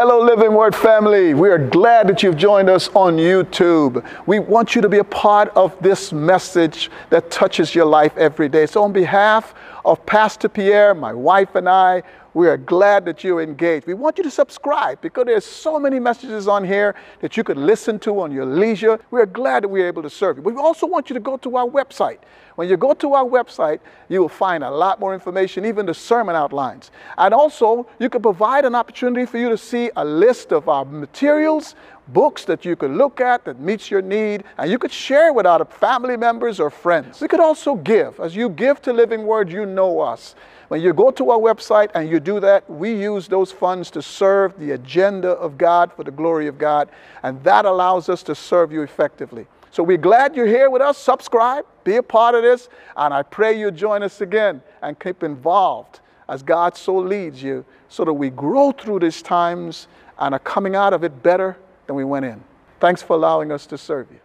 Hello, Living Word family. We are glad that you've joined us on YouTube. We want you to be a part of this message that touches your life every day. So, on behalf of Pastor Pierre, my wife, and I, we are glad that you're engaged. We want you to subscribe because there's so many messages on here that you could listen to on your leisure. We are glad that we're able to serve you. But we also want you to go to our website. When you go to our website, you will find a lot more information, even the sermon outlines. And also, you can provide an opportunity for you to see a list of our materials, books that you could look at that meets your need, and you could share with other family members or friends. We could also give. As you give to Living Word, you know us. When you go to our website and you do that, we use those funds to serve the agenda of God for the glory of God, and that allows us to serve you effectively. So we're glad you're here with us. Subscribe, be a part of this, and I pray you join us again and keep involved as God so leads you so that we grow through these times and are coming out of it better than we went in. Thanks for allowing us to serve you.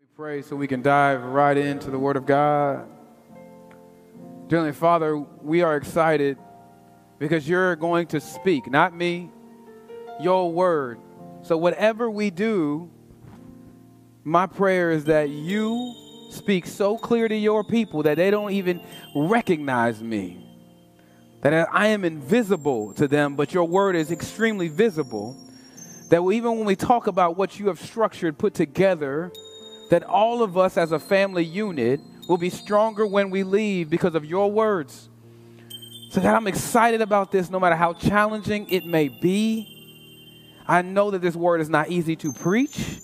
We pray so we can dive right into the Word of God. Dearly Father, we are excited because you're going to speak, not me, your word. So, whatever we do, my prayer is that you speak so clear to your people that they don't even recognize me. That I am invisible to them, but your word is extremely visible. That even when we talk about what you have structured, put together, that all of us as a family unit will be stronger when we leave because of your words. So, God, I'm excited about this no matter how challenging it may be. I know that this word is not easy to preach,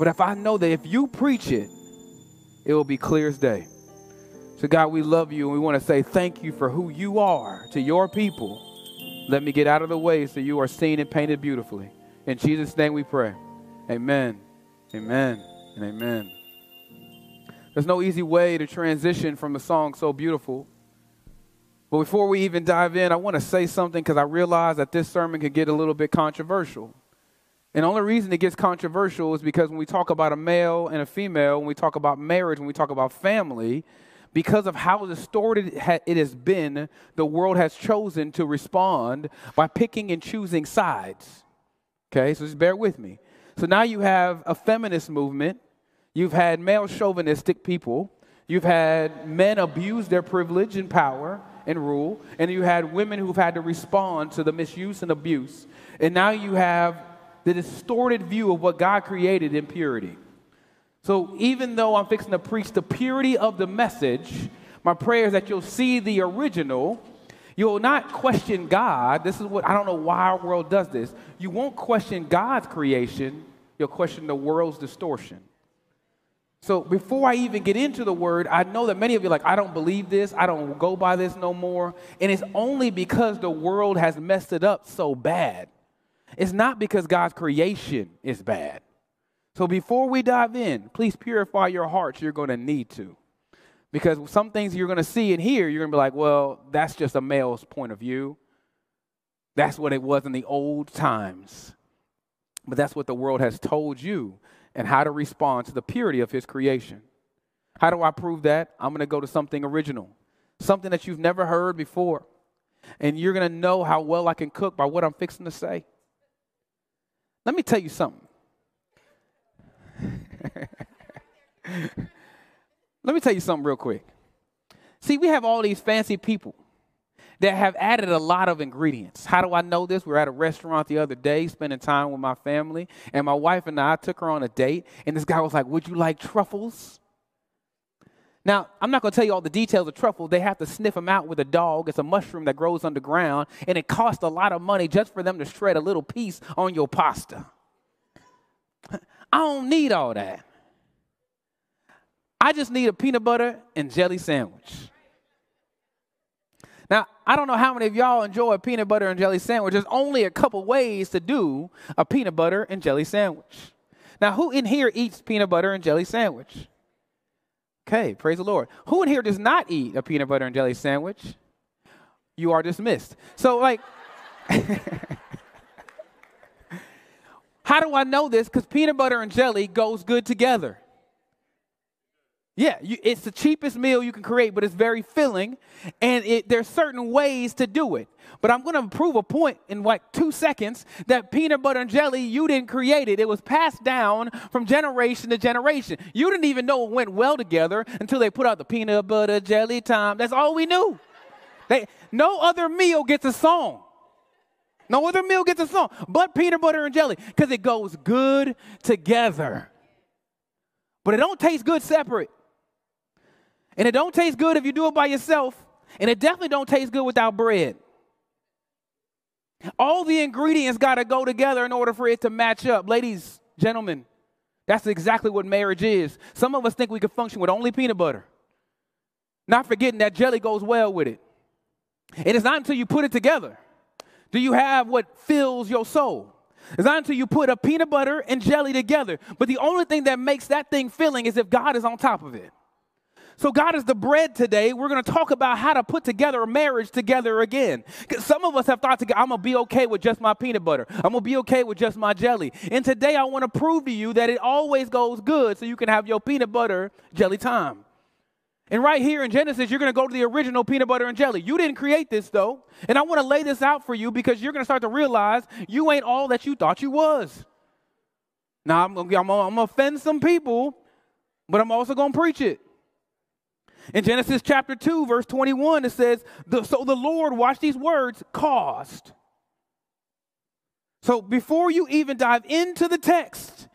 but if I know that if you preach it, it will be clear as day. So, God, we love you and we want to say thank you for who you are to your people. Let me get out of the way so you are seen and painted beautifully. In Jesus' name we pray. Amen. Amen. And amen. There's no easy way to transition from a song so beautiful. But before we even dive in, I want to say something because I realize that this sermon could get a little bit controversial. And the only reason it gets controversial is because when we talk about a male and a female, when we talk about marriage, when we talk about family, because of how distorted it has been, the world has chosen to respond by picking and choosing sides. Okay, so just bear with me. So now you have a feminist movement You've had male chauvinistic people. You've had men abuse their privilege and power and rule. And you had women who've had to respond to the misuse and abuse. And now you have the distorted view of what God created in purity. So even though I'm fixing to preach the purity of the message, my prayer is that you'll see the original. You'll not question God. This is what I don't know why our world does this. You won't question God's creation, you'll question the world's distortion. So before I even get into the word, I know that many of you are like, I don't believe this. I don't go by this no more. And it's only because the world has messed it up so bad. It's not because God's creation is bad. So before we dive in, please purify your hearts. You're going to need to. Because some things you're going to see and hear, you're going to be like, well, that's just a male's point of view. That's what it was in the old times. But that's what the world has told you and how to respond to the purity of his creation. How do I prove that? I'm going to go to something original, something that you've never heard before. And you're going to know how well I can cook by what I'm fixing to say. Let me tell you something. Let me tell you something real quick. See, we have all these fancy people that have added a lot of ingredients. How do I know this? We were at a restaurant the other day spending time with my family, and my wife and I took her on a date, and this guy was like, Would you like truffles? Now, I'm not going to tell you all the details of truffle. They have to sniff them out with a dog. It's a mushroom that grows underground, and it costs a lot of money just for them to shred a little piece on your pasta. I don't need all that. I just need a peanut butter and jelly sandwich. Now, I don't know how many of y'all enjoy a peanut butter and jelly sandwich. There's only a couple ways to do a peanut butter and jelly sandwich. Now, who in here eats peanut butter and jelly sandwich? Okay, praise the Lord. Who in here does not eat a peanut butter and jelly sandwich? You are dismissed. So, like, how do I know this? Because peanut butter and jelly goes good together. Yeah, you, it's the cheapest meal you can create, but it's very filling, and it, there's certain ways to do it. But I'm going to prove a point in like two seconds that peanut butter and jelly, you didn't create it. It was passed down from generation to generation. You didn't even know it went well together until they put out the peanut butter jelly time. That's all we knew. They, no other meal gets a song. No other meal gets a song but peanut butter and jelly because it goes good together. But it don't taste good separate. And it don't taste good if you do it by yourself, and it definitely don't taste good without bread. All the ingredients got to go together in order for it to match up. Ladies, gentlemen, that's exactly what marriage is. Some of us think we can function with only peanut butter, not forgetting that jelly goes well with it. And it's not until you put it together do you have what fills your soul. It's not until you put a peanut butter and jelly together. But the only thing that makes that thing filling is if God is on top of it. So, God is the bread today. We're going to talk about how to put together a marriage together again. Some of us have thought, I'm going to be okay with just my peanut butter. I'm going to be okay with just my jelly. And today I want to prove to you that it always goes good so you can have your peanut butter jelly time. And right here in Genesis, you're going to go to the original peanut butter and jelly. You didn't create this, though. And I want to lay this out for you because you're going to start to realize you ain't all that you thought you was. Now, I'm, I'm going to offend some people, but I'm also going to preach it. In Genesis chapter 2, verse 21, it says, So the Lord, watch these words, caused. So before you even dive into the text,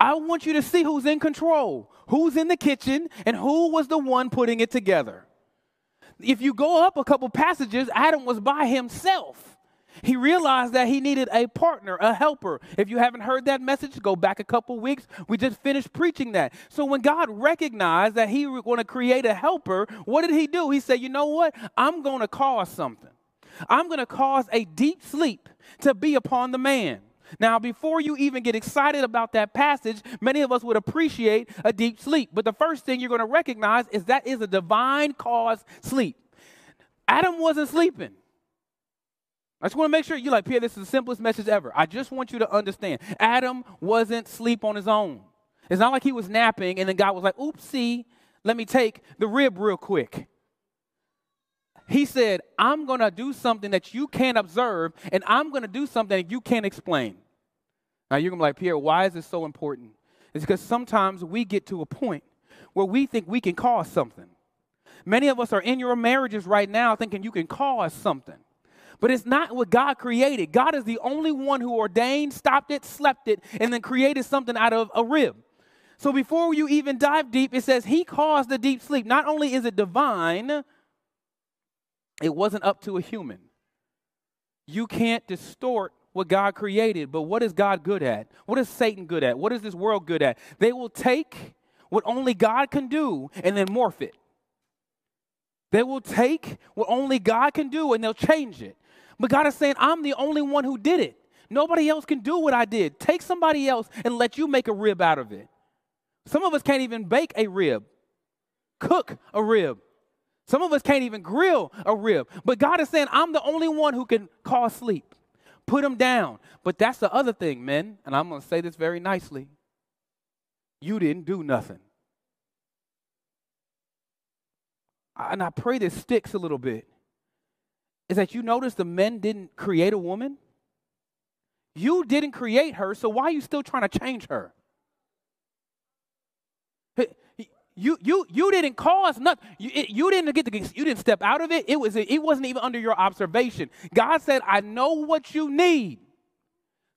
I want you to see who's in control, who's in the kitchen, and who was the one putting it together. If you go up a couple passages, Adam was by himself. He realized that he needed a partner, a helper. If you haven't heard that message, go back a couple weeks. We just finished preaching that. So when God recognized that he was going to create a helper, what did he do? He said, "You know what? I'm going to cause something. I'm going to cause a deep sleep to be upon the man." Now, before you even get excited about that passage, many of us would appreciate a deep sleep. But the first thing you're going to recognize is that is a divine cause sleep. Adam wasn't sleeping. I just want to make sure you like, Pierre, this is the simplest message ever. I just want you to understand. Adam wasn't sleep on his own. It's not like he was napping and then God was like, oopsie, let me take the rib real quick. He said, I'm going to do something that you can't observe, and I'm going to do something that you can't explain. Now you're going to be like, Pierre, why is this so important? It's because sometimes we get to a point where we think we can cause something. Many of us are in your marriages right now thinking you can cause something. But it's not what God created. God is the only one who ordained, stopped it, slept it, and then created something out of a rib. So before you even dive deep, it says He caused the deep sleep. Not only is it divine, it wasn't up to a human. You can't distort what God created, but what is God good at? What is Satan good at? What is this world good at? They will take what only God can do and then morph it. They will take what only God can do and they'll change it. But God is saying, I'm the only one who did it. Nobody else can do what I did. Take somebody else and let you make a rib out of it. Some of us can't even bake a rib, cook a rib. Some of us can't even grill a rib. But God is saying, I'm the only one who can cause sleep. Put them down. But that's the other thing, men, and I'm going to say this very nicely. You didn't do nothing. And I pray this sticks a little bit is that you notice the men didn't create a woman. You didn't create her, so why are you still trying to change her? You, you, you didn't cause nothing. You, it, you didn't get the, you didn't step out of it. It was it wasn't even under your observation. God said, "I know what you need,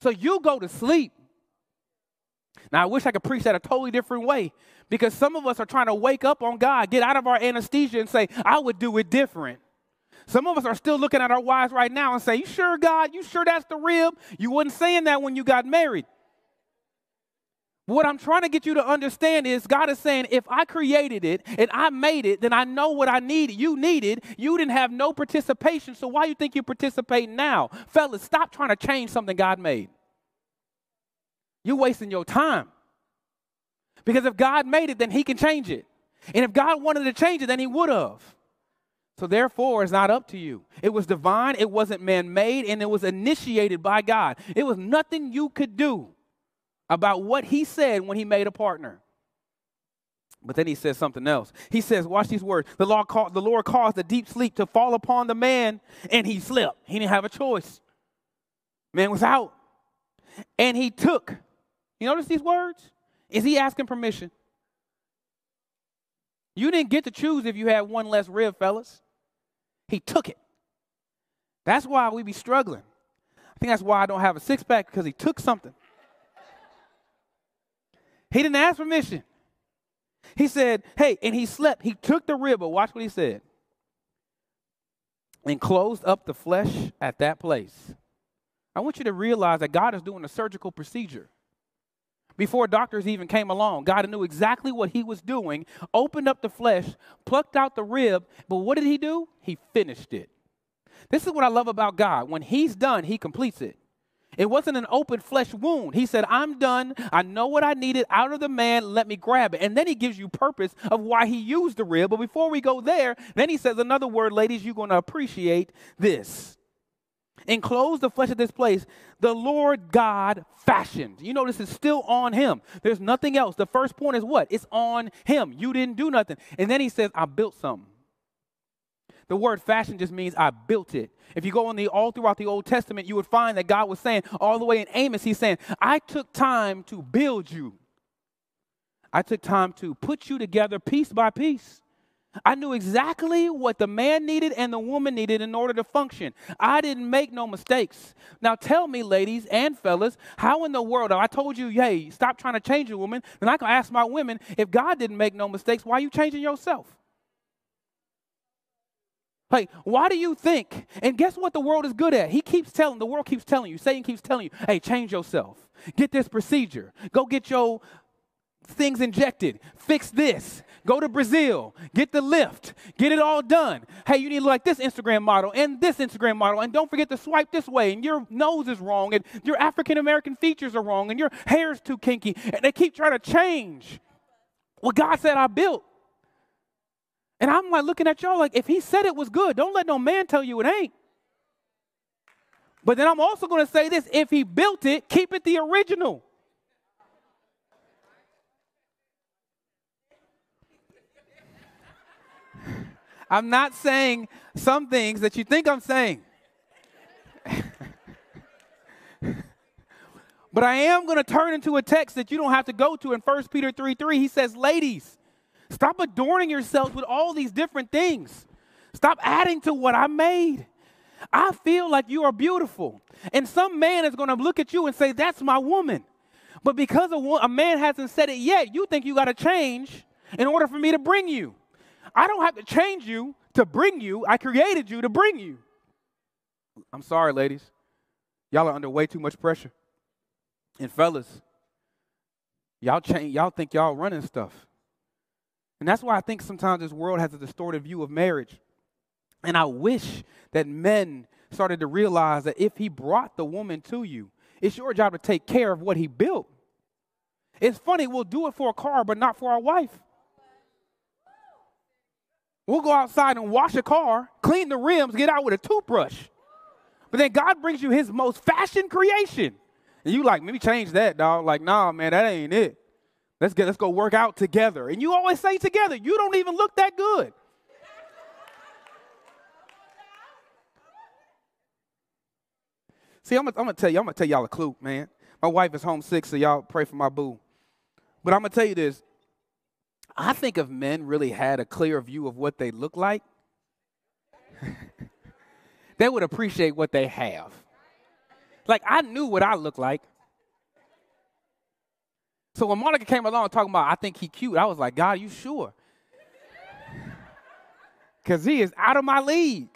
so you go to sleep." Now I wish I could preach that a totally different way because some of us are trying to wake up on God, get out of our anesthesia, and say, "I would do it different." Some of us are still looking at our wives right now and say, You sure, God? You sure that's the rib? You wasn't saying that when you got married. What I'm trying to get you to understand is God is saying, if I created it and I made it, then I know what I needed. You needed. You didn't have no participation. So why you think you participate now? Fellas, stop trying to change something God made. You're wasting your time. Because if God made it, then he can change it. And if God wanted to change it, then he would have. So therefore, it's not up to you. It was divine, it wasn't man made, and it was initiated by God. It was nothing you could do about what he said when he made a partner. But then he says something else. He says, watch these words. The Lord, the Lord caused a deep sleep to fall upon the man, and he slept. He didn't have a choice. Man was out. And he took. You notice these words? Is he asking permission? You didn't get to choose if you had one less rib, fellas. He took it. That's why we be struggling. I think that's why I don't have a six pack because he took something. He didn't ask permission. He said, Hey, and he slept. He took the rib, but watch what he said. And closed up the flesh at that place. I want you to realize that God is doing a surgical procedure. Before doctors even came along, God knew exactly what he was doing, opened up the flesh, plucked out the rib, but what did he do? He finished it. This is what I love about God. When he's done, he completes it. It wasn't an open flesh wound. He said, I'm done. I know what I needed out of the man. Let me grab it. And then he gives you purpose of why he used the rib. But before we go there, then he says another word, ladies, you're going to appreciate this. Enclose the flesh of this place, the Lord God fashioned. You this is still on him. There's nothing else. The first point is what? It's on him. You didn't do nothing. And then he says, I built something. The word fashion just means I built it. If you go on the all throughout the Old Testament, you would find that God was saying, all the way in Amos, he's saying, I took time to build you. I took time to put you together piece by piece. I knew exactly what the man needed and the woman needed in order to function. I didn't make no mistakes. Now tell me, ladies and fellas, how in the world, I told you, hey, stop trying to change a woman, then I can ask my women, if God didn't make no mistakes, why are you changing yourself? Hey, why do you think? And guess what the world is good at? He keeps telling, the world keeps telling you, Satan keeps telling you, hey, change yourself. Get this procedure. Go get your things injected. Fix this. Go to Brazil. Get the lift. Get it all done. Hey, you need to like this Instagram model and this Instagram model. And don't forget to swipe this way. And your nose is wrong. And your African American features are wrong. And your hair is too kinky. And they keep trying to change what God said I built. And I'm like looking at y'all like, if he said it was good, don't let no man tell you it ain't. But then I'm also going to say this if he built it, keep it the original. I'm not saying some things that you think I'm saying. but I am going to turn into a text that you don't have to go to in 1 Peter 3 3. He says, Ladies, Stop adorning yourselves with all these different things. Stop adding to what I made. I feel like you are beautiful. And some man is going to look at you and say, That's my woman. But because a, a man hasn't said it yet, you think you got to change in order for me to bring you. I don't have to change you to bring you. I created you to bring you. I'm sorry, ladies. Y'all are under way too much pressure. And fellas, y'all change, y'all think y'all running stuff. And that's why I think sometimes this world has a distorted view of marriage. And I wish that men started to realize that if he brought the woman to you, it's your job to take care of what he built. It's funny, we'll do it for a car, but not for our wife. We'll go outside and wash a car, clean the rims, get out with a toothbrush. But then God brings you his most fashion creation. And you like, maybe change that, dog. Like, nah, man, that ain't it. Let's get let's go work out together. And you always say together. You don't even look that good. See, I'm gonna, I'm gonna tell you, I'm gonna tell y'all a clue, man. My wife is homesick, so y'all pray for my boo. But I'm gonna tell you this. I think if men really had a clear view of what they look like, they would appreciate what they have. Like I knew what I looked like. So when Monica came along talking about, I think he cute, I was like, God, you sure? Because he is out of my league.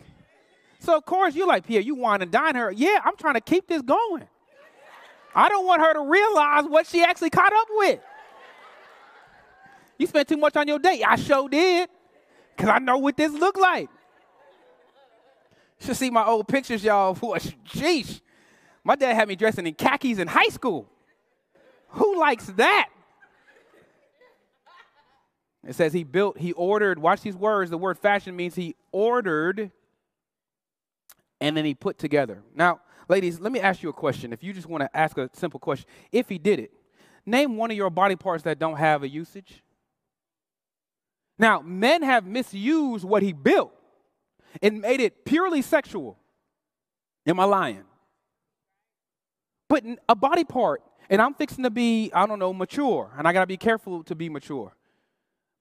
So of course you're like, Pierre, you want to dine her. Yeah, I'm trying to keep this going. I don't want her to realize what she actually caught up with. You spent too much on your date. I sure did. Because I know what this look like. Should see my old pictures, y'all. Sheesh. My dad had me dressing in khakis in high school. Who likes that? It says he built, he ordered, watch these words. The word fashion means he ordered and then he put together. Now, ladies, let me ask you a question. If you just want to ask a simple question, if he did it, name one of your body parts that don't have a usage. Now, men have misused what he built and made it purely sexual. Am I lying? But a body part, and I'm fixing to be, I don't know, mature, and I gotta be careful to be mature.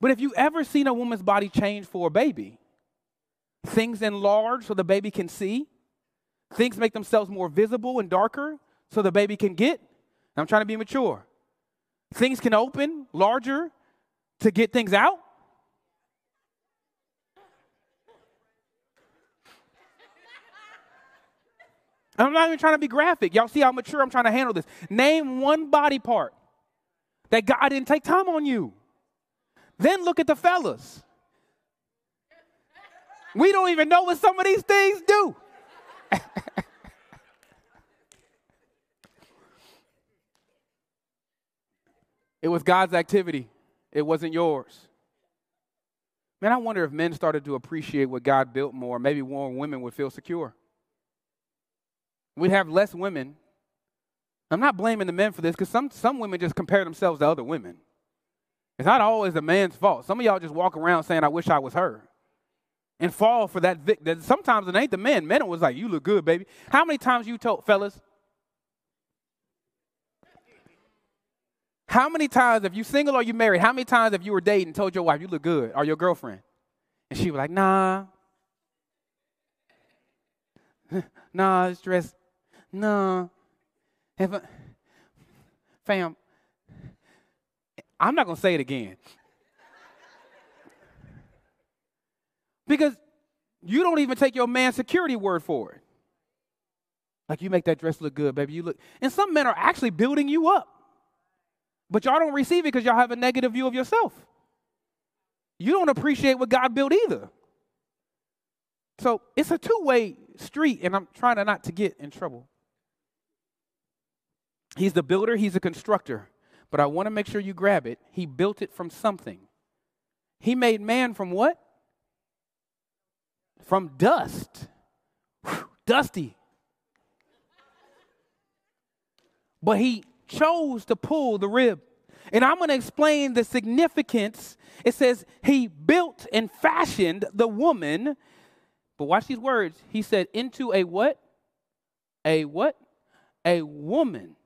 But if you ever seen a woman's body change for a baby, things enlarge so the baby can see, things make themselves more visible and darker so the baby can get. I'm trying to be mature. Things can open larger to get things out. I'm not even trying to be graphic. Y'all see how mature I'm trying to handle this. Name one body part that God didn't take time on you. Then look at the fellas. We don't even know what some of these things do. it was God's activity, it wasn't yours. Man, I wonder if men started to appreciate what God built more, maybe more women would feel secure. We'd have less women. I'm not blaming the men for this because some, some women just compare themselves to other women. It's not always the man's fault. Some of y'all just walk around saying, I wish I was her. And fall for that victim. Sometimes it ain't the men. Men was like, You look good, baby. How many times you told, fellas? How many times, if you single or you married, how many times have you were dating told your wife you look good or your girlfriend? And she was like, Nah. nah, it's dressed no. If I, fam, I'm not going to say it again. because you don't even take your man's security word for it. Like you make that dress look good, baby. You look, and some men are actually building you up, but y'all don't receive it because y'all have a negative view of yourself. You don't appreciate what God built either. So it's a two-way street, and I'm trying to not to get in trouble. He's the builder, he's a constructor. But I want to make sure you grab it. He built it from something. He made man from what? From dust. Whew, dusty. But he chose to pull the rib. And I'm going to explain the significance. It says he built and fashioned the woman. But watch these words. He said, into a what? A what? A woman.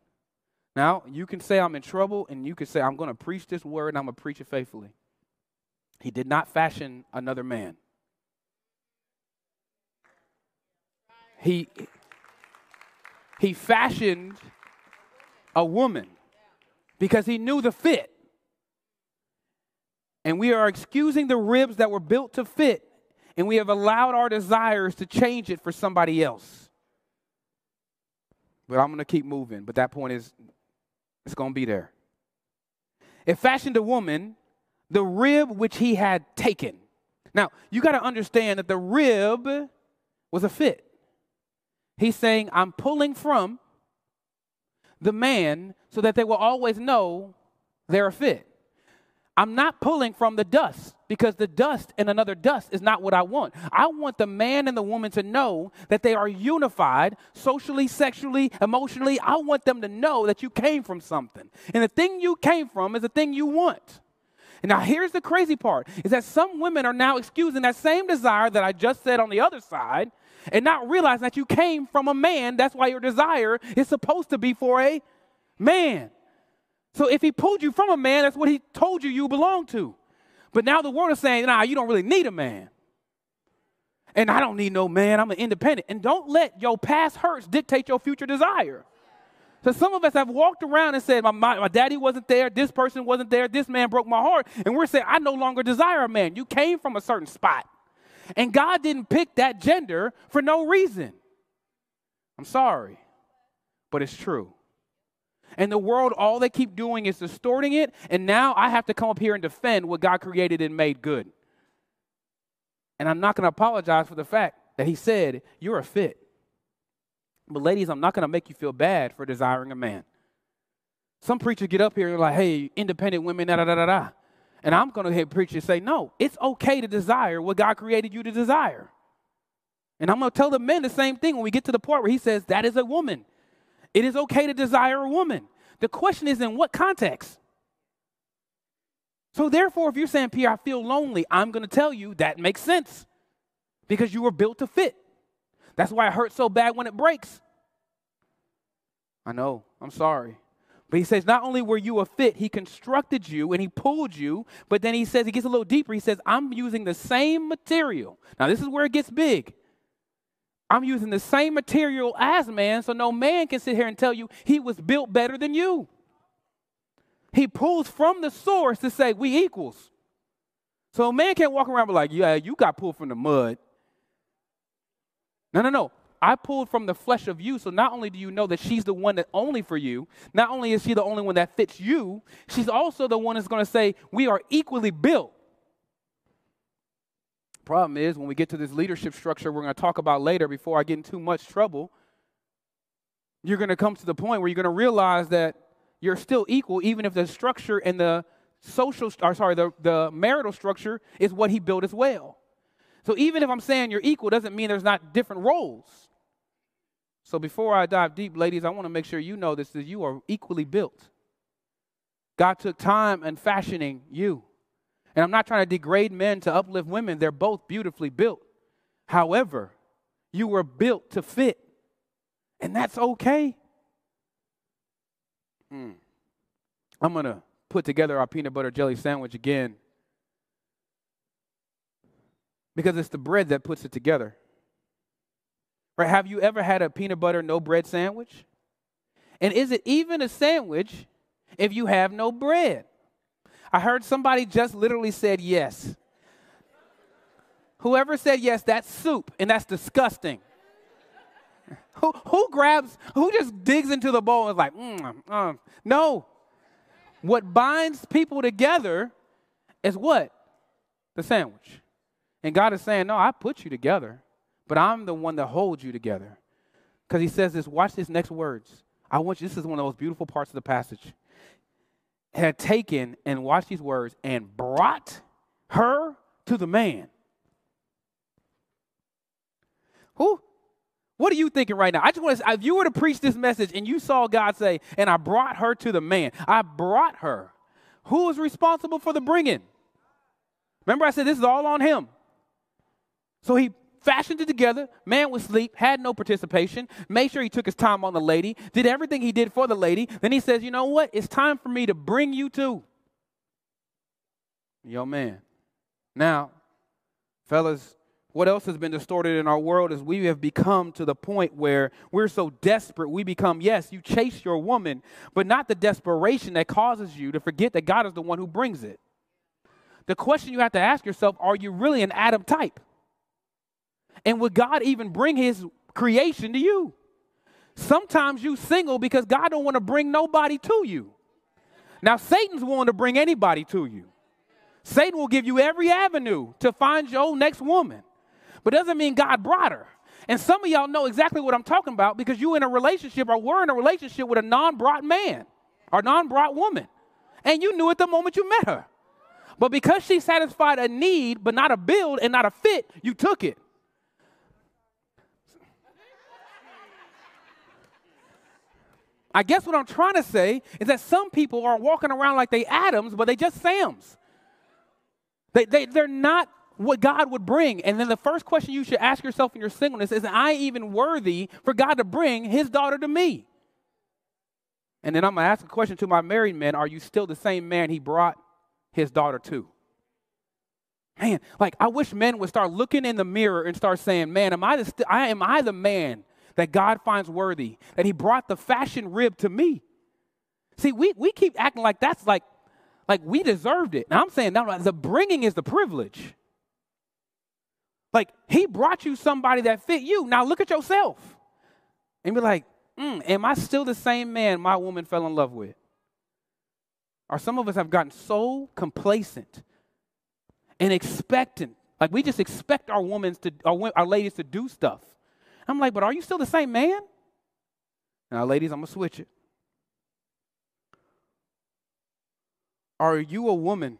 Now, you can say I'm in trouble, and you can say I'm going to preach this word and I'm going to preach it faithfully. He did not fashion another man. He, he fashioned a woman because he knew the fit. And we are excusing the ribs that were built to fit, and we have allowed our desires to change it for somebody else. But I'm going to keep moving. But that point is it's going to be there. It fashioned a woman the rib which he had taken. Now, you got to understand that the rib was a fit. He's saying, I'm pulling from the man so that they will always know they're a fit. I'm not pulling from the dust because the dust and another dust is not what I want. I want the man and the woman to know that they are unified socially, sexually, emotionally. I want them to know that you came from something. And the thing you came from is the thing you want. And now here's the crazy part is that some women are now excusing that same desire that I just said on the other side and not realizing that you came from a man. That's why your desire is supposed to be for a man. So if he pulled you from a man, that's what he told you you belong to. But now the world is saying, nah, you don't really need a man. And I don't need no man. I'm an independent. And don't let your past hurts dictate your future desire. So some of us have walked around and said, my, my, my, daddy wasn't there, this person wasn't there, this man broke my heart. And we're saying, I no longer desire a man. You came from a certain spot. And God didn't pick that gender for no reason. I'm sorry, but it's true. And the world, all they keep doing is distorting it. And now I have to come up here and defend what God created and made good. And I'm not going to apologize for the fact that He said, You're a fit. But, ladies, I'm not going to make you feel bad for desiring a man. Some preachers get up here and like, Hey, independent women, da da da da da. And I'm going to hear preachers say, No, it's okay to desire what God created you to desire. And I'm going to tell the men the same thing when we get to the part where He says, That is a woman. It is okay to desire a woman. The question is in what context? So, therefore, if you're saying, Pierre, I feel lonely, I'm going to tell you that makes sense because you were built to fit. That's why it hurts so bad when it breaks. I know, I'm sorry. But he says, not only were you a fit, he constructed you and he pulled you, but then he says, he gets a little deeper. He says, I'm using the same material. Now, this is where it gets big. I'm using the same material as man, so no man can sit here and tell you he was built better than you. He pulls from the source to say, we equals. So a man can't walk around be like, yeah, you got pulled from the mud. No, no, no. I pulled from the flesh of you. So not only do you know that she's the one that only for you, not only is she the only one that fits you, she's also the one that's going to say, we are equally built. Problem is, when we get to this leadership structure we're going to talk about later before I get in too much trouble, you're going to come to the point where you're going to realize that you're still equal, even if the structure and the social, or sorry, the, the marital structure is what he built as well. So even if I'm saying you're equal, doesn't mean there's not different roles. So before I dive deep, ladies, I want to make sure you know this that you are equally built. God took time in fashioning you. And I'm not trying to degrade men to uplift women, they're both beautifully built. However, you were built to fit, and that's okay. Mm. I'm going to put together our peanut butter jelly sandwich again because it's the bread that puts it together. Right? Have you ever had a peanut butter no bread sandwich? And is it even a sandwich if you have no bread? I heard somebody just literally said yes. Whoever said yes, that's soup, and that's disgusting. Who, who grabs, who just digs into the bowl and is like, mm, um, no. What binds people together is what? The sandwich. And God is saying, no, I put you together, but I'm the one that holds you together. Because he says this, watch this next words. I want you, this is one of those beautiful parts of the passage. Had taken, and watch these words, and brought her to the man. Who? What are you thinking right now? I just want to, if you were to preach this message and you saw God say, and I brought her to the man, I brought her. Who is responsible for the bringing? Remember, I said this is all on him. So he fashioned it together. Man was asleep, had no participation, made sure he took his time on the lady, did everything he did for the lady. Then he says, You know what? It's time for me to bring you to. Yo, man. Now, fellas, what else has been distorted in our world is we have become to the point where we're so desperate. We become, yes, you chase your woman, but not the desperation that causes you to forget that God is the one who brings it. The question you have to ask yourself are you really an Adam type? And would God even bring his creation to you? Sometimes you single because God don't want to bring nobody to you. Now Satan's willing to bring anybody to you. Satan will give you every avenue to find your next woman but doesn't mean God brought her. And some of y'all know exactly what I'm talking about because you in a relationship or were in a relationship with a non-brought man or non-brought woman. And you knew it the moment you met her. But because she satisfied a need, but not a build and not a fit, you took it. I guess what I'm trying to say is that some people are walking around like they Adams, but they just Sams. They, they, they're not what God would bring. And then the first question you should ask yourself in your singleness is, Am I even worthy for God to bring his daughter to me? And then I'm going to ask a question to my married men Are you still the same man he brought his daughter to? Man, like I wish men would start looking in the mirror and start saying, Man, am I the, st- I, am I the man that God finds worthy, that he brought the fashion rib to me? See, we, we keep acting like that's like, like we deserved it. Now I'm saying, no, the bringing is the privilege. Like he brought you somebody that fit you. Now look at yourself and be like, mm, am I still the same man my woman fell in love with? Or some of us have gotten so complacent and expectant. Like we just expect our to, our, our ladies to do stuff. I'm like, but are you still the same man? Now, ladies, I'm gonna switch it. Are you a woman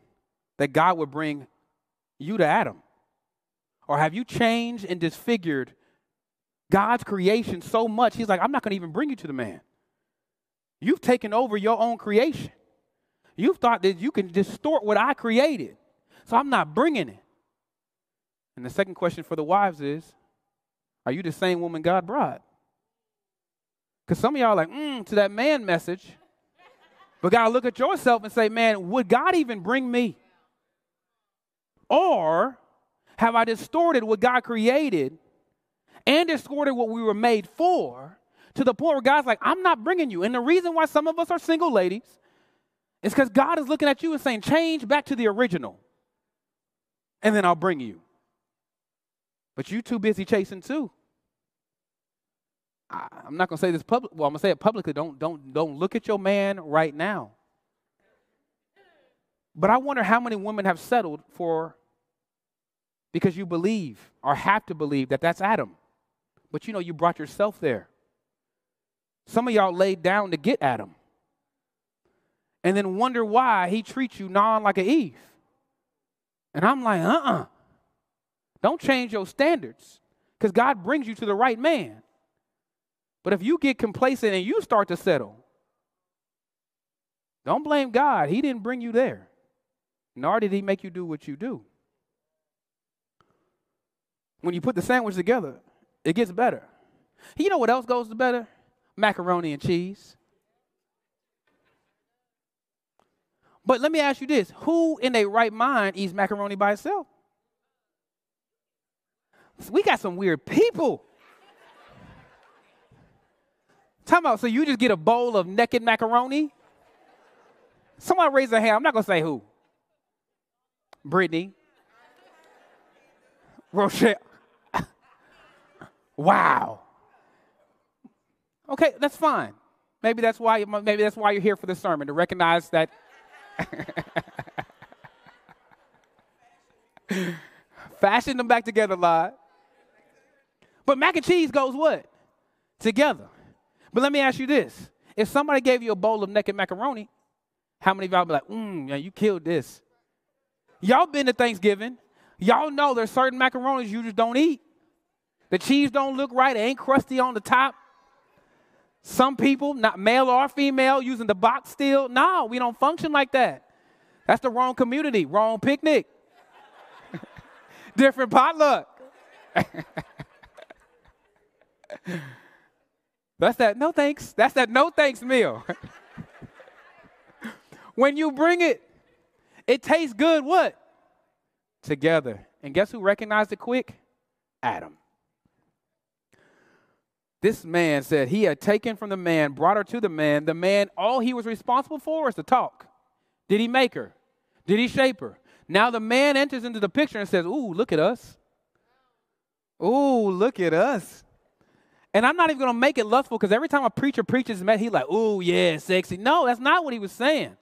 that God would bring you to Adam? Or have you changed and disfigured God's creation so much, He's like, I'm not going to even bring you to the man. You've taken over your own creation. You've thought that you can distort what I created. So I'm not bringing it. And the second question for the wives is Are you the same woman God brought? Because some of y'all like, mm, to that man message. But God, look at yourself and say, man, would God even bring me? Or have I distorted what God created and distorted what we were made for to the point where God's like, I'm not bringing you. And the reason why some of us are single ladies is because God is looking at you and saying, change back to the original, and then I'll bring you. But you too busy chasing too. I, am not gonna say this public. Well, I'm gonna say it publicly. Don't don't don't look at your man right now. But I wonder how many women have settled for because you believe or have to believe that that's Adam. But you know, you brought yourself there. Some of y'all laid down to get Adam and then wonder why he treats you non like an Eve. And I'm like, uh uh-uh. uh. Do not change your standards because God brings you to the right man. But if you get complacent and you start to settle, don't blame God. He didn't bring you there, nor did He make you do what you do when you put the sandwich together, it gets better. You know what else goes to better? Macaroni and cheese. But let me ask you this who in their right mind eats macaroni by itself? We got some weird people. Time out. so you just get a bowl of naked macaroni? Someone raise their hand. I'm not to say who. Brittany. Rochelle. Wow. Okay, that's fine. Maybe that's why maybe that's why you're here for the sermon to recognize that fashion them back together lot. But mac and cheese goes what? Together. But let me ask you this. If somebody gave you a bowl of naked macaroni, how many of y'all be like, mmm, yeah, you killed this? Y'all been to Thanksgiving. Y'all know there's certain macaronis you just don't eat. The cheese don't look right, it ain't crusty on the top. Some people, not male or female, using the box still. No, we don't function like that. That's the wrong community, wrong picnic. Different potluck. That's that no thanks. That's that no thanks meal. when you bring it, it tastes good what? Together. And guess who recognized it quick? Adam. This man said he had taken from the man, brought her to the man. The man, all he was responsible for is to talk. Did he make her? Did he shape her? Now the man enters into the picture and says, Ooh, look at us. Ooh, look at us. And I'm not even going to make it lustful because every time a preacher preaches, he's like, Ooh, yeah, sexy. No, that's not what he was saying.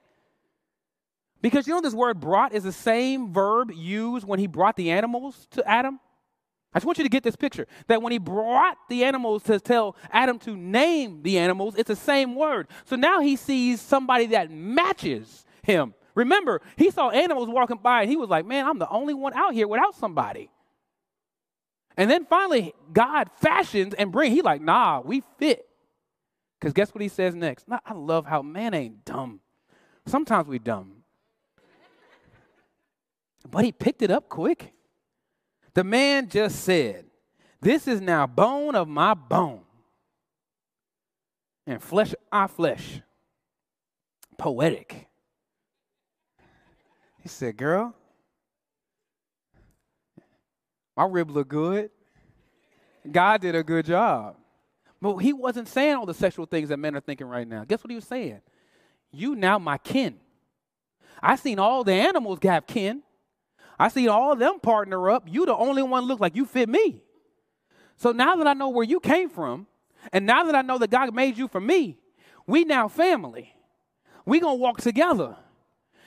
Because you know, this word brought is the same verb used when he brought the animals to Adam. I just want you to get this picture that when he brought the animals to tell Adam to name the animals, it's the same word. So now he sees somebody that matches him. Remember, he saw animals walking by and he was like, man, I'm the only one out here without somebody. And then finally, God fashions and brings, he like, nah, we fit. Because guess what he says next? I love how man ain't dumb. Sometimes we dumb. But he picked it up quick. The man just said, This is now bone of my bone and flesh of my flesh. Poetic. He said, Girl, my rib look good. God did a good job. But he wasn't saying all the sexual things that men are thinking right now. Guess what he was saying? You now my kin. I seen all the animals have kin. I seen all them partner up. You the only one look like you fit me. So now that I know where you came from, and now that I know that God made you for me, we now family. We gonna walk together.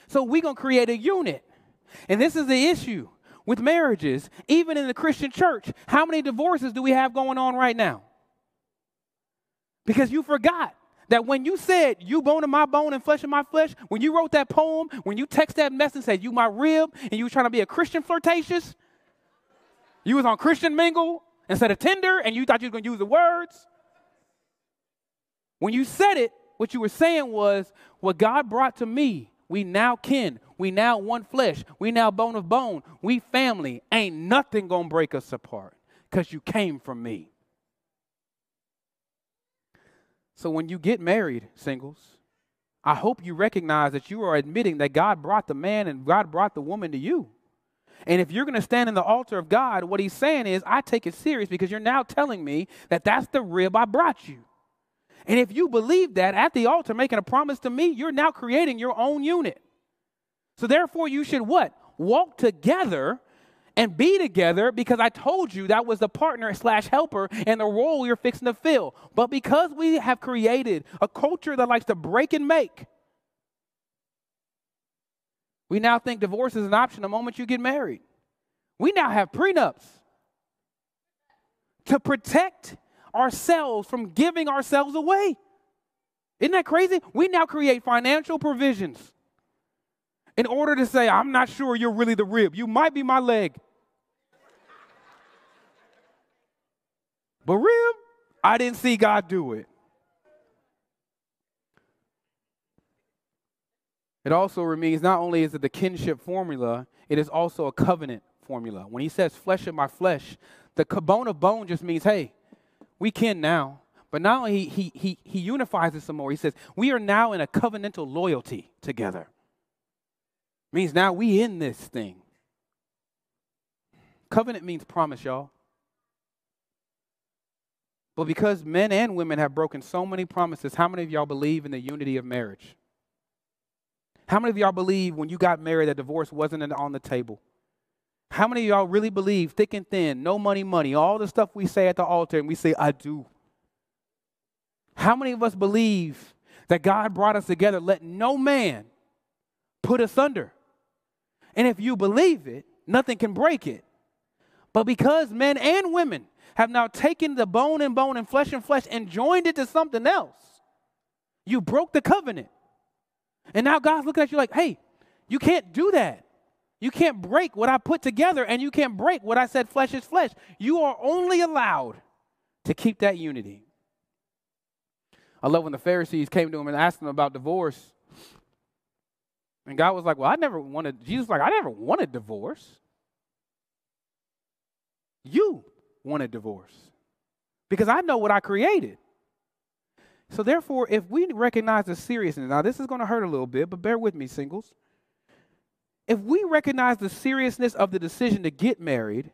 So we gonna create a unit. And this is the issue with marriages, even in the Christian church. How many divorces do we have going on right now? Because you forgot that when you said, You bone of my bone and flesh of my flesh, when you wrote that poem, when you text that message said, You my rib, and you were trying to be a Christian flirtatious, you was on Christian mingle instead of Tinder, and you thought you were going to use the words. When you said it, what you were saying was, What God brought to me We now kin. We now one flesh. We now bone of bone. We family. Ain't nothing gonna break us apart because you came from me. So when you get married, singles, I hope you recognize that you are admitting that God brought the man and God brought the woman to you. And if you're going to stand in the altar of God, what he's saying is, I take it serious because you're now telling me that that's the rib I brought you. And if you believe that at the altar, making a promise to me, you're now creating your own unit. So therefore, you should what? Walk together and be together because I told you that was the partner slash helper and the role you're fixing to fill. But because we have created a culture that likes to break and make, we now think divorce is an option the moment you get married. We now have prenups to protect ourselves from giving ourselves away. Isn't that crazy? We now create financial provisions in order to say, I'm not sure you're really the rib. You might be my leg. But rib, I didn't see God do it. It also means not only is it the kinship formula, it is also a covenant formula. When he says flesh of my flesh, the bone of bone just means, hey, we can now. But now he, he, he, he unifies it some more. He says, we are now in a covenantal loyalty together. Means now we in this thing. Covenant means promise, y'all. But because men and women have broken so many promises, how many of y'all believe in the unity of marriage? How many of y'all believe when you got married that divorce wasn't on the table? How many of y'all really believe thick and thin, no money, money, all the stuff we say at the altar and we say, I do? How many of us believe that God brought us together, let no man put us under? And if you believe it, nothing can break it. But because men and women have now taken the bone and bone and flesh and flesh and joined it to something else, you broke the covenant. And now God's looking at you like, hey, you can't do that. You can't break what I put together, and you can't break what I said flesh is flesh. You are only allowed to keep that unity. I love when the Pharisees came to him and asked him about divorce. And God was like, Well, I never wanted, Jesus like, I never wanted divorce. You wanted divorce because I know what I created. So, therefore, if we recognize the seriousness, now this is going to hurt a little bit, but bear with me, singles if we recognize the seriousness of the decision to get married,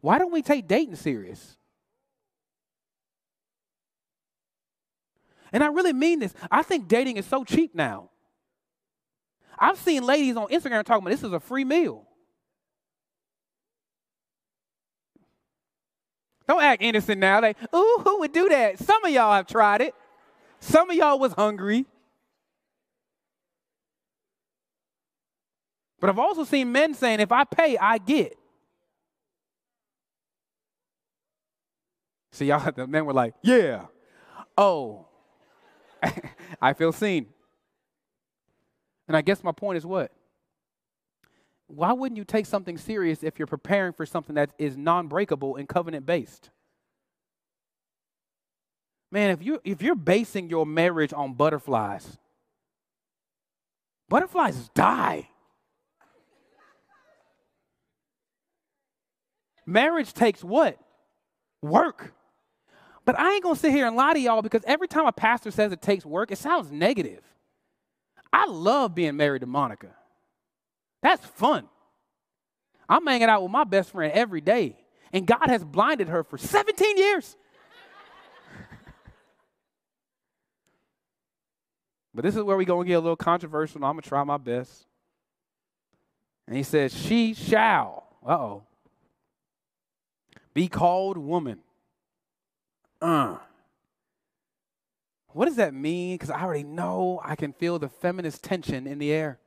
why don't we take dating serious? And I really mean this. I think dating is so cheap now. I've seen ladies on Instagram talking about this is a free meal. Don't act innocent now. Like, ooh, who would do that? Some of y'all have tried it. Some of y'all was hungry. But I've also seen men saying, if I pay, I get. See, y'all, the men were like, yeah. Oh, I feel seen. And I guess my point is what? Why wouldn't you take something serious if you're preparing for something that is non breakable and covenant based? Man, if, you, if you're basing your marriage on butterflies, butterflies die. Marriage takes what? Work. But I ain't gonna sit here and lie to y'all because every time a pastor says it takes work, it sounds negative. I love being married to Monica. That's fun. I'm hanging out with my best friend every day, and God has blinded her for 17 years. but this is where we're to get a little controversial, I'm to try my best. And he says, She shall. Uh oh be called woman. Uh. What does that mean? Because I already know I can feel the feminist tension in the air.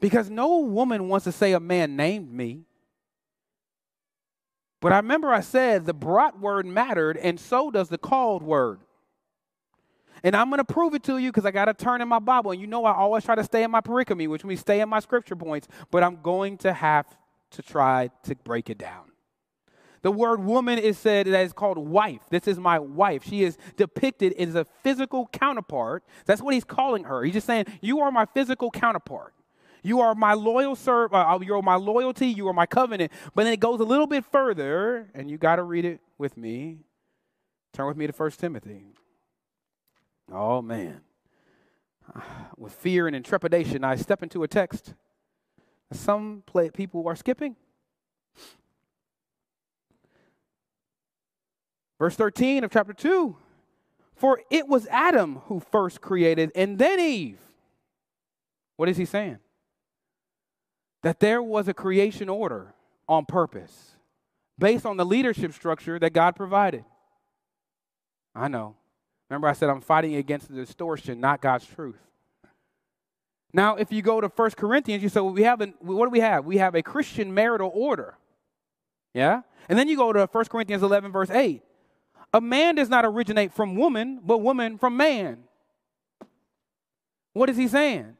Because no woman wants to say a man named me. But I remember I said the brought word mattered, and so does the called word. And I'm going to prove it to you because I got to turn in my Bible. And you know, I always try to stay in my pericope, which means stay in my scripture points, but I'm going to have to try to break it down. The word woman is said that is called wife. This is my wife. She is depicted as a physical counterpart. That's what he's calling her. He's just saying, You are my physical counterpart. You are my loyal serv. Uh, you're my loyalty. You are my covenant. But then it goes a little bit further, and you got to read it with me. Turn with me to 1 Timothy. Oh, man. With fear and intrepidation, I step into a text. Some play, people are skipping. Verse 13 of chapter 2 For it was Adam who first created, and then Eve. What is he saying? that there was a creation order on purpose based on the leadership structure that God provided. I know. Remember, I said I'm fighting against the distortion, not God's truth. Now, if you go to 1 Corinthians, you say, well, we have a, what do we have? We have a Christian marital order. Yeah? And then you go to 1 Corinthians 11, verse 8. A man does not originate from woman, but woman from man. What is he saying?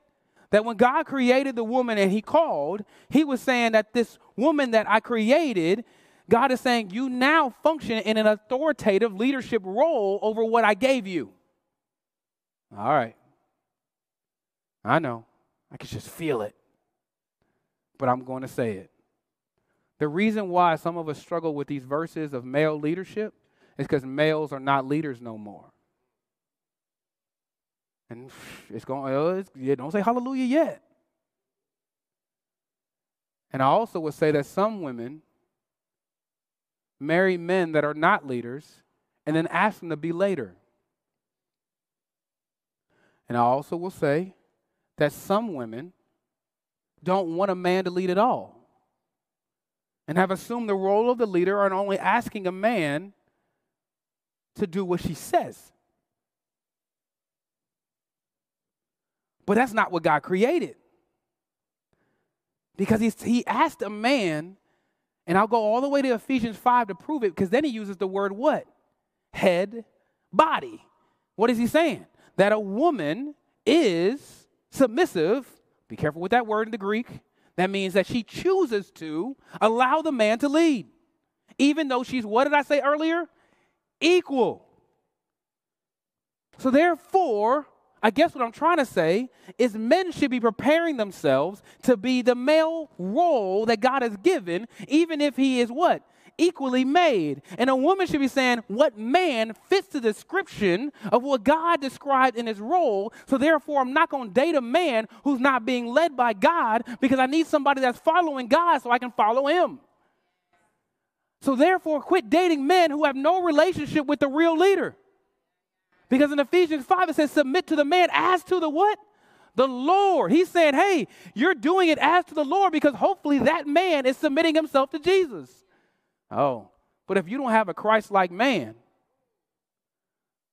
that when God created the woman and he called, he was saying that this woman that I created, God is saying, you now function in an authoritative leadership role over what I gave you. All right. I know. I can just feel it. But I'm going to say it. The reason why some of us struggle with these verses of male leadership is because males are not leaders no more. And it's going, oh, uh, it's, yeah, don't say hallelujah yet. And I also would say that some women marry men that are not leaders and then ask them to be later. And I also will say that some women don't want a man to lead at all and have assumed the role of the leader and only asking a man to do what she says. But that's not what God created. Because he's, he asked a man, and I'll go all the way to Ephesians 5 to prove it, because then he uses the word what? Head, body. What is he saying? That a woman is submissive. Be careful with that word in the Greek. That means that she chooses to allow the man to lead. Even though she's, what did I say earlier? Equal. So therefore, I guess what I'm trying to say is men should be preparing themselves to be the male role that God has given, even if he is what? Equally made. And a woman should be saying, What man fits the description of what God described in his role? So therefore, I'm not going to date a man who's not being led by God because I need somebody that's following God so I can follow him. So therefore, quit dating men who have no relationship with the real leader. Because in Ephesians 5, it says, submit to the man as to the what? The Lord. He's saying, hey, you're doing it as to the Lord because hopefully that man is submitting himself to Jesus. Oh, but if you don't have a Christ like man,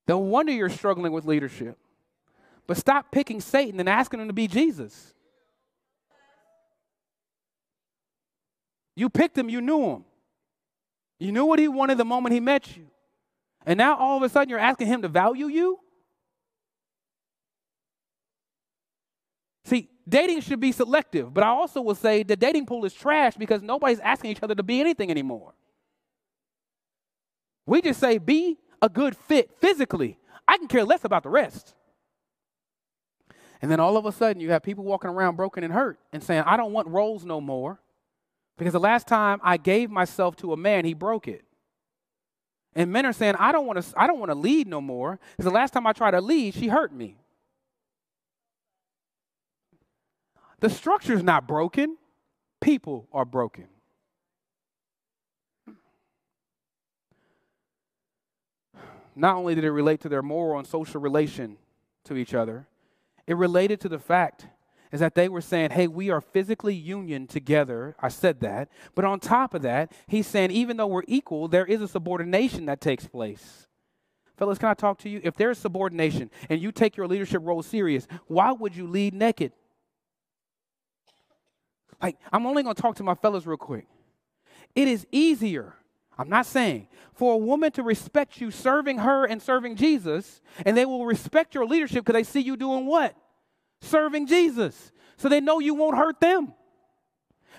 no wonder you're struggling with leadership. But stop picking Satan and asking him to be Jesus. You picked him, you knew him. You knew what he wanted the moment he met you. And now all of a sudden you're asking him to value you? See, dating should be selective, but I also will say the dating pool is trash because nobody's asking each other to be anything anymore. We just say, be a good fit physically. I can care less about the rest. And then all of a sudden, you have people walking around broken and hurt and saying, I don't want roles no more because the last time I gave myself to a man, he broke it. And men are saying, I don't want to, I don't want to lead no more. Because the last time I tried to lead, she hurt me. The structure is not broken, people are broken. Not only did it relate to their moral and social relation to each other, it related to the fact is that they were saying, hey, we are physically union together. I said that. But on top of that, he's saying, even though we're equal, there is a subordination that takes place. Fellas, can I talk to you? If there's subordination and you take your leadership role serious, why would you lead naked? Like, I'm only going to talk to my fellas real quick. It is easier, I'm not saying, for a woman to respect you serving her and serving Jesus, and they will respect your leadership because they see you doing what? serving Jesus. So they know you won't hurt them.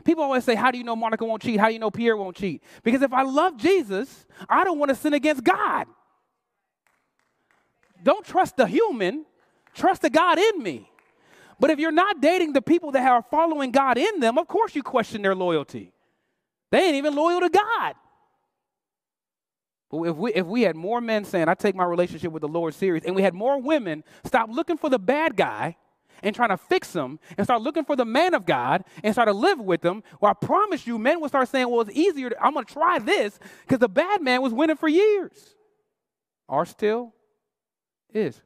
People always say, How do you know Monica won't cheat? How do you know Pierre won't cheat? Because if I love Jesus, I don't want to sin against God. Don't trust the human, trust the God in me. But if you're not dating the people that are following God in them, of course you question their loyalty. They ain't even loyal to God. If we, if we had more men saying, I take my relationship with the Lord serious, and we had more women stop looking for the bad guy and trying to fix them and start looking for the man of God and start to live with them, well, I promise you, men will start saying, well, it's easier. To, I'm going to try this because the bad man was winning for years. Are still is.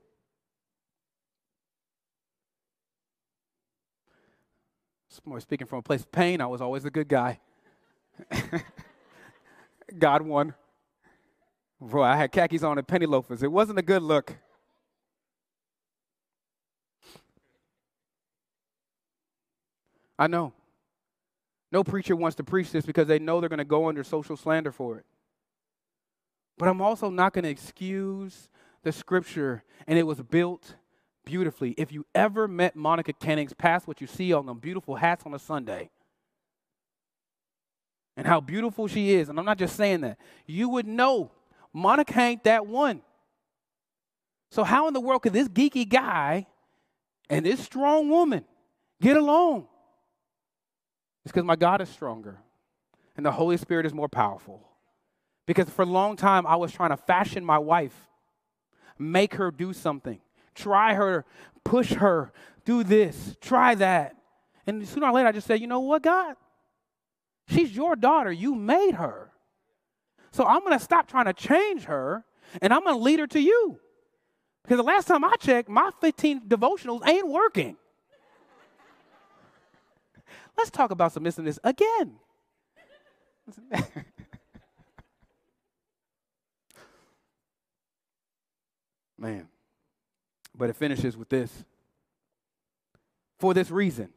Speaking from a place of pain, I was always a good guy. God won. Boy, I had khakis on and penny loafers. It wasn't a good look. I know. No preacher wants to preach this because they know they're going to go under social slander for it. But I'm also not going to excuse the scripture, and it was built beautifully. If you ever met Monica Cannings, past what you see on them beautiful hats on a Sunday, and how beautiful she is, and I'm not just saying that, you would know Monica ain't that one. So, how in the world could this geeky guy and this strong woman get along? It's because my God is stronger and the Holy Spirit is more powerful. Because for a long time, I was trying to fashion my wife, make her do something, try her, push her, do this, try that. And sooner or later, I just said, you know what, God? She's your daughter. You made her. So I'm going to stop trying to change her and I'm going to lead her to you. Because the last time I checked, my 15 devotionals ain't working. Let's talk about submissiveness again. Man. But it finishes with this. For this reason.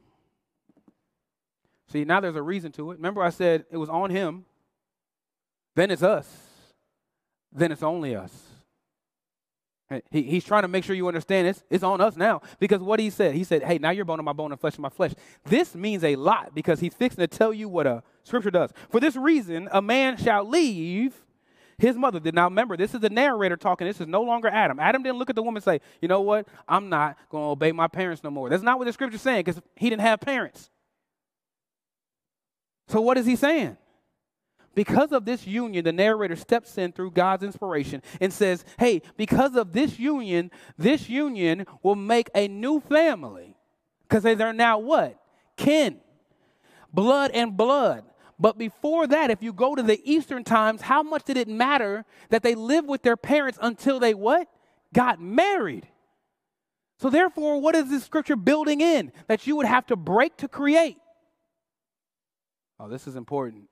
See, now there's a reason to it. Remember, I said it was on him, then it's us, then it's only us. He, he's trying to make sure you understand this. It's on us now. Because what he said, he said, Hey, now you're bone of my bone and flesh of my flesh. This means a lot because he's fixing to tell you what a scripture does. For this reason, a man shall leave his mother did. Now remember, this is the narrator talking. This is no longer Adam. Adam didn't look at the woman and say, you know what? I'm not going to obey my parents no more. That's not what the scripture's saying because he didn't have parents. So what is he saying? Because of this union, the narrator steps in through God's inspiration and says, hey, because of this union, this union will make a new family. Because they are now what? Kin. Blood and blood. But before that, if you go to the Eastern times, how much did it matter that they lived with their parents until they what? Got married. So therefore, what is this scripture building in? That you would have to break to create. Oh, this is important.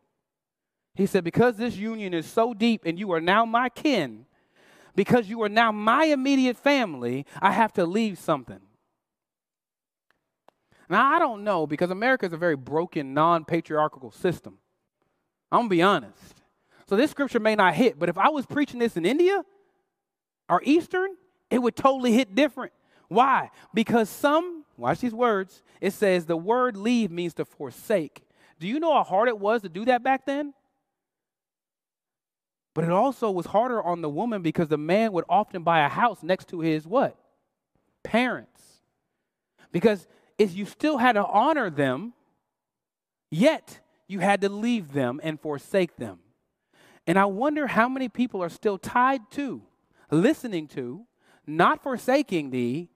He said, Because this union is so deep and you are now my kin, because you are now my immediate family, I have to leave something. Now, I don't know because America is a very broken, non patriarchal system. I'm going to be honest. So, this scripture may not hit, but if I was preaching this in India or Eastern, it would totally hit different. Why? Because some, watch these words, it says the word leave means to forsake. Do you know how hard it was to do that back then? But it also was harder on the woman because the man would often buy a house next to his what? Parents. Because if you still had to honor them, yet you had to leave them and forsake them. And I wonder how many people are still tied to, listening to, not forsaking thee,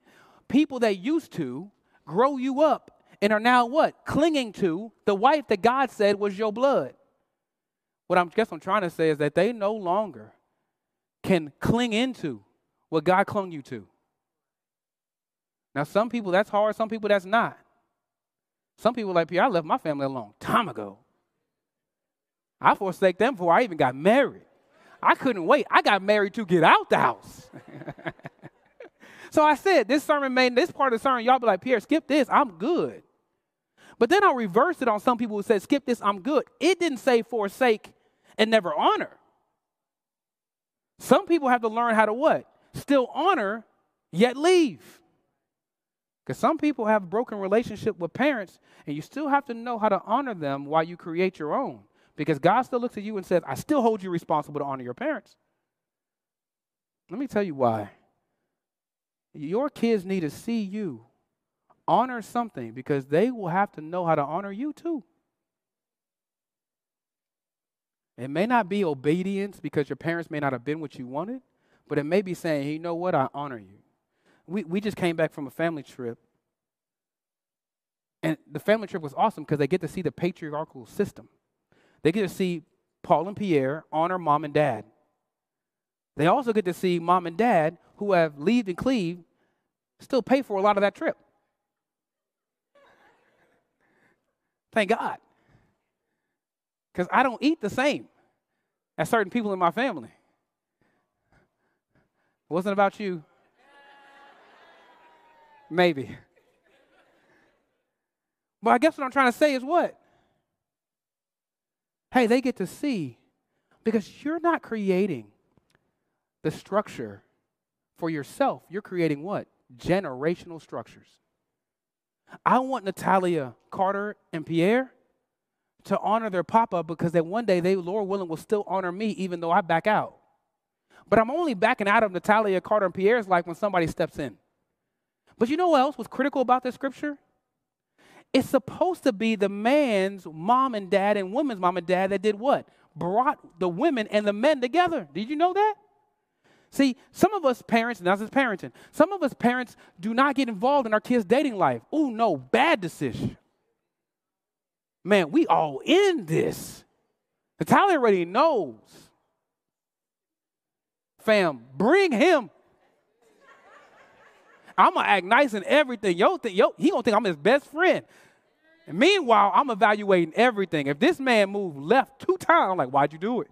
people that used to grow you up and are now what? Clinging to the wife that God said was your blood. What I guess I'm trying to say is that they no longer can cling into what God clung you to. Now, some people that's hard, some people that's not. Some people like, Pierre, I left my family a long time ago. I forsake them before I even got married. I couldn't wait. I got married to get out the house. so I said, this sermon made this part of the sermon, y'all be like, Pierre, skip this. I'm good. But then I'll reverse it on some people who said, skip this, I'm good. It didn't say forsake and never honor. Some people have to learn how to what? Still honor, yet leave. Because some people have broken relationship with parents, and you still have to know how to honor them while you create your own. Because God still looks at you and says, I still hold you responsible to honor your parents. Let me tell you why. Your kids need to see you honor something because they will have to know how to honor you too. It may not be obedience because your parents may not have been what you wanted, but it may be saying, hey, you know what, I honor you. We, we just came back from a family trip. And the family trip was awesome because they get to see the patriarchal system. They get to see Paul and Pierre honor mom and dad. They also get to see mom and dad who have leave and cleave still pay for a lot of that trip. Thank God. Because I don't eat the same as certain people in my family. It wasn't about you. Maybe. But I guess what I'm trying to say is what? Hey, they get to see because you're not creating the structure for yourself. You're creating what? Generational structures. I want Natalia, Carter, and Pierre to honor their papa because that one day they, Lord willing, will still honor me even though I back out. But I'm only backing out of Natalia, Carter, and Pierre's life when somebody steps in. But you know what else was critical about this scripture? It's supposed to be the man's mom and dad and woman's mom and dad that did what? Brought the women and the men together. Did you know that? See, some of us parents, and that's just parenting, some of us parents do not get involved in our kids' dating life. Oh, no, bad decision. Man, we all in this. Natalia already knows. Fam, bring him. I'm gonna act nice and everything. Yo, think, yo, he gonna think I'm his best friend. And meanwhile, I'm evaluating everything. If this man moved left two times, I'm like, why'd you do it?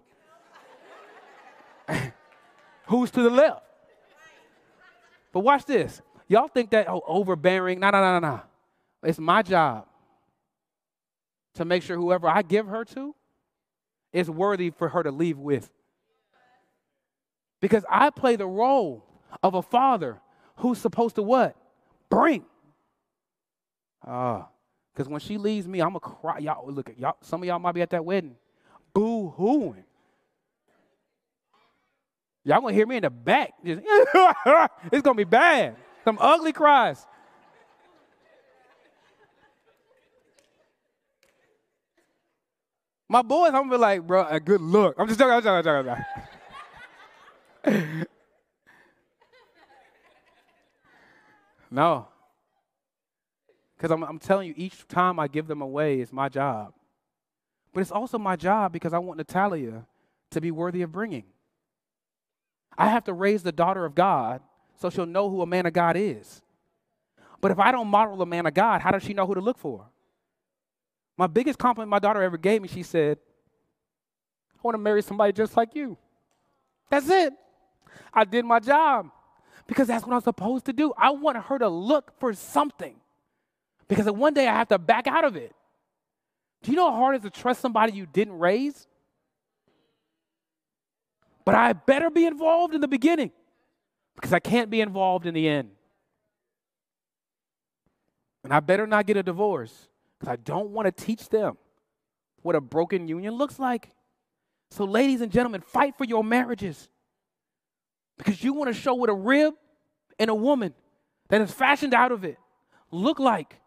Who's to the left? But watch this. Y'all think that oh, overbearing? No, no, no, no, no. It's my job to make sure whoever I give her to is worthy for her to leave with. Because I play the role of a father who's supposed to what? Bring. Ah. Uh, because when she leaves me, I'm going to cry. Y'all, look at y'all. Some of y'all might be at that wedding. Boo hooing. Y'all to hear me in the back. Just, it's to be bad. Some ugly cries. My boys, I'm gonna be like, bro, a good look. I'm just joking, I'm joking, I'm joking. no. Because I'm, I'm telling you, each time I give them away, it's my job. But it's also my job because I want Natalia to be worthy of bringing. I have to raise the daughter of God so she'll know who a man of God is. But if I don't model a man of God, how does she know who to look for? My biggest compliment my daughter ever gave me, she said, I want to marry somebody just like you. That's it. I did my job because that's what I'm supposed to do. I want her to look for something because one day I have to back out of it. Do you know how hard it is to trust somebody you didn't raise? But I better be involved in the beginning because I can't be involved in the end. And I better not get a divorce because I don't want to teach them what a broken union looks like. So, ladies and gentlemen, fight for your marriages. Because you want to show what a rib and a woman that is fashioned out of it look like.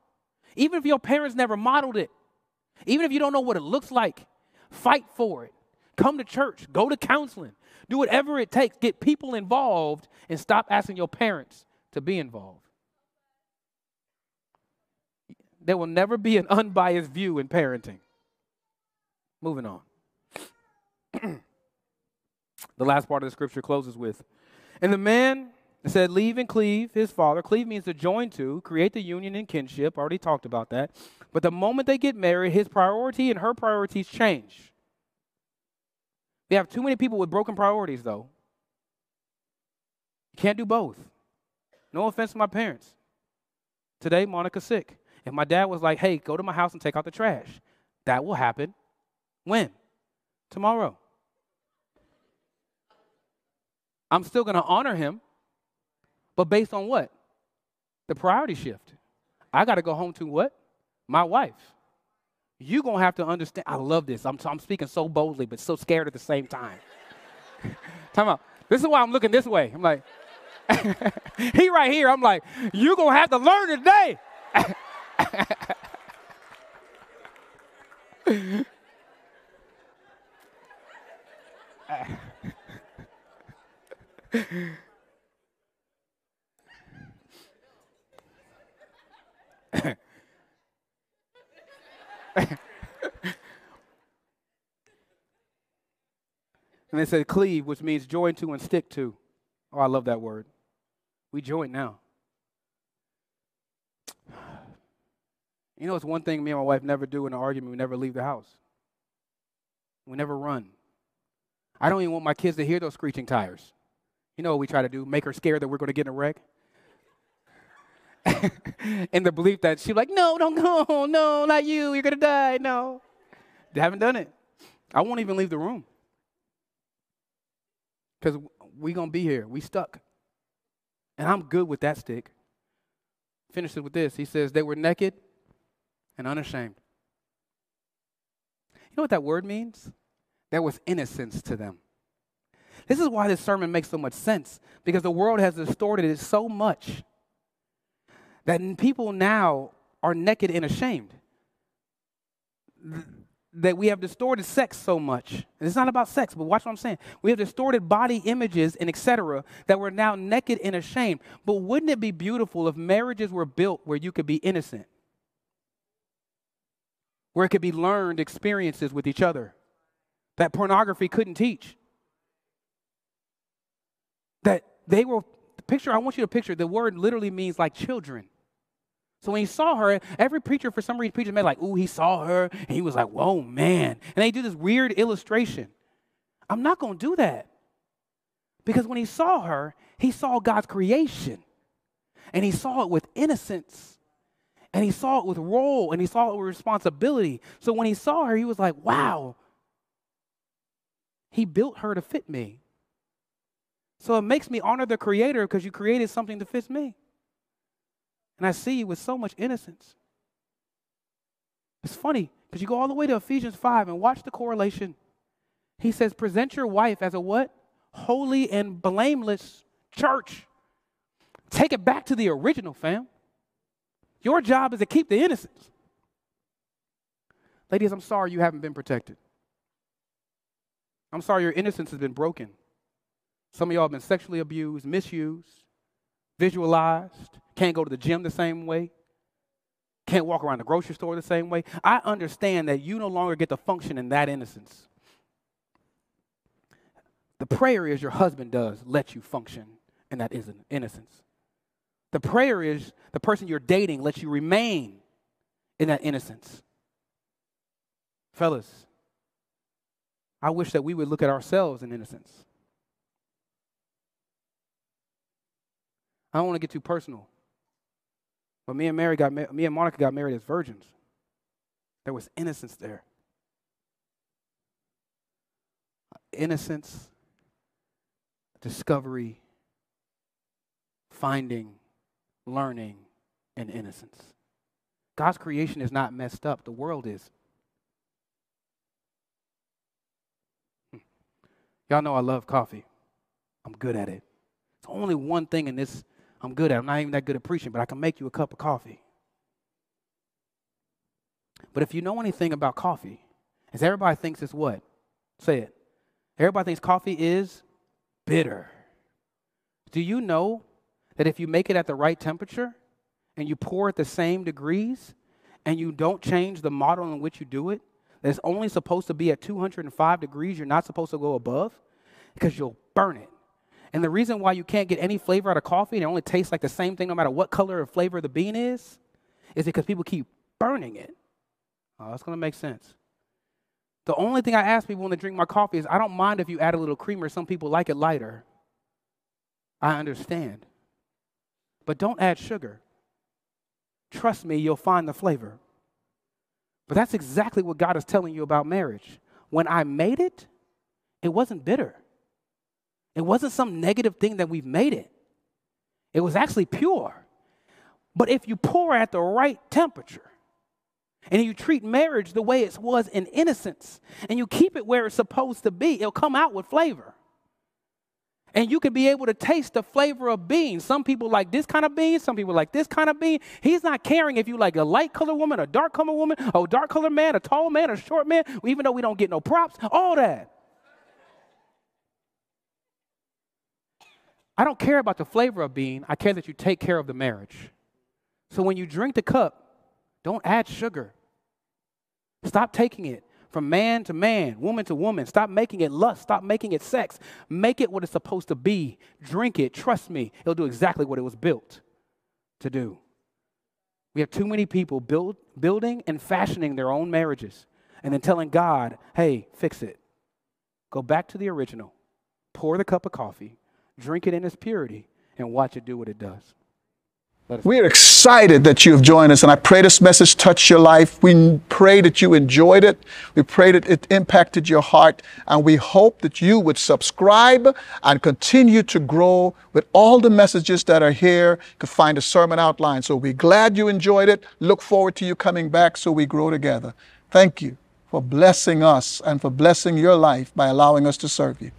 Even if your parents never modeled it, even if you don't know what it looks like, fight for it. Come to church, go to counseling, do whatever it takes. Get people involved and stop asking your parents to be involved. There will never be an unbiased view in parenting. Moving on. the last part of the scripture closes with And the man said, Leave and cleave his father. Cleave means to join to, create the union and kinship. Already talked about that. But the moment they get married, his priority and her priorities change. We have too many people with broken priorities, though. You can't do both. No offense to my parents. Today, Monica's sick. If my dad was like, hey, go to my house and take out the trash, that will happen. When? Tomorrow. I'm still going to honor him, but based on what? The priority shift. I got to go home to what? My wife. You're going to have to understand. I love this. I'm, I'm speaking so boldly, but so scared at the same time. Time out. This is why I'm looking this way. I'm like, he right here. I'm like, you're going to have to learn today. and they said cleave, which means join to and stick to. Oh, I love that word. We join now. You know, it's one thing me and my wife never do in an argument. We never leave the house. We never run. I don't even want my kids to hear those screeching tires. You know what we try to do? Make her scared that we're going to get in a wreck. in the belief that she's like, no, don't go, no, not you, you're gonna die, no. They haven't done it. I won't even leave the room. Because we gonna be here. We stuck. And I'm good with that stick. Finishes with this. He says, they were naked and unashamed. You know what that word means? There was innocence to them. This is why this sermon makes so much sense, because the world has distorted it so much that people now are naked and ashamed. That we have distorted sex so much. And it's not about sex, but watch what I'm saying. We have distorted body images and etc. that we're now naked and ashamed. But wouldn't it be beautiful if marriages were built where you could be innocent? Where it could be learned experiences with each other that pornography couldn't teach. That they were, the picture, I want you to picture, the word literally means like children. So when he saw her, every preacher, for some reason, preacher made like, ooh, he saw her, and he was like, whoa, man. And they do this weird illustration. I'm not to do that. Because when he saw her, he saw God's creation. And he saw it with innocence. And he saw it with role. And he saw it with responsibility. So when he saw her, he was like, wow. He built her to fit me. So it makes me honor the creator because you created something to fit me. And I see you with so much innocence. It's funny because you go all the way to Ephesians 5 and watch the correlation. He says, present your wife as a what? Holy and blameless church. Take it back to the original, fam. Your job is to keep the innocence. Ladies, I'm sorry you haven't been protected. I'm sorry your innocence has been broken. Some of y'all have been sexually abused, misused, visualized, can't go to the gym the same way, can't walk around the grocery store the same way. I understand that you no longer get to function in that innocence. The prayer is your husband does let you function in that innocence. The prayer is the person you're dating lets you remain in that innocence. Fellas, I wish that we would look at ourselves in innocence. I don't want to get too personal. But me and Mary got me and Monica got married as virgins. There was innocence there. Innocence, discovery, finding, learning, and innocence. God's creation is not messed up, the world is. Hmm. Y'all know I love coffee. I'm good at it. It's only one thing in this I'm good at. I'm not even that good at preaching, but I can make you a cup of coffee. But if you know anything about coffee, is everybody thinks it's what? Say it. Everybody thinks coffee is bitter. Do you know that if you make it at the right temperature and you pour at the same degrees and you don't change the model in which you do it, that it's only supposed to be at 205 degrees, you're not supposed to go above because you'll burn it. And the reason why you can't get any flavor out of coffee and it only tastes like the same thing no matter what color or flavor the bean is, is because people keep burning it. Oh, that's going to make sense. The only thing I ask people when they drink my coffee is I don't mind if you add a little creamer. Some people like it lighter. I understand. But don't add sugar. Trust me, you'll find the flavor. But that's exactly what God is telling you about marriage. When I made it, it wasn't bitter. It wasn't some negative thing that we've made it, it was actually pure. But if you pour at the right temperature, and you treat marriage the way it was in innocence, and you keep it where it's supposed to be, it'll come out with flavor. And you can be able to taste the flavor of beans. Some people like this kind of bean, some people like this kind of bean. He's not caring if you like a light colored woman, a dark colored woman, a dark colored man, a tall man, a short man, even though we don't get no props, all that. I don't care about the flavor of bean, I care that you take care of the marriage. So when you drink the cup, don't add sugar. Stop taking it from man to man, woman to woman. Stop making it lust. Stop making it sex. Make it what it's supposed to be. Drink it. Trust me, it'll do exactly what it was built to do. We have too many people build, building and fashioning their own marriages and then telling God, hey, fix it. Go back to the original. Pour the cup of coffee, drink it in its purity, and watch it do what it does. We are excited that you have joined us, and I pray this message touched your life. We pray that you enjoyed it. We pray that it impacted your heart, and we hope that you would subscribe and continue to grow with all the messages that are here. You can find a sermon outline. So we're glad you enjoyed it. Look forward to you coming back so we grow together. Thank you for blessing us and for blessing your life by allowing us to serve you.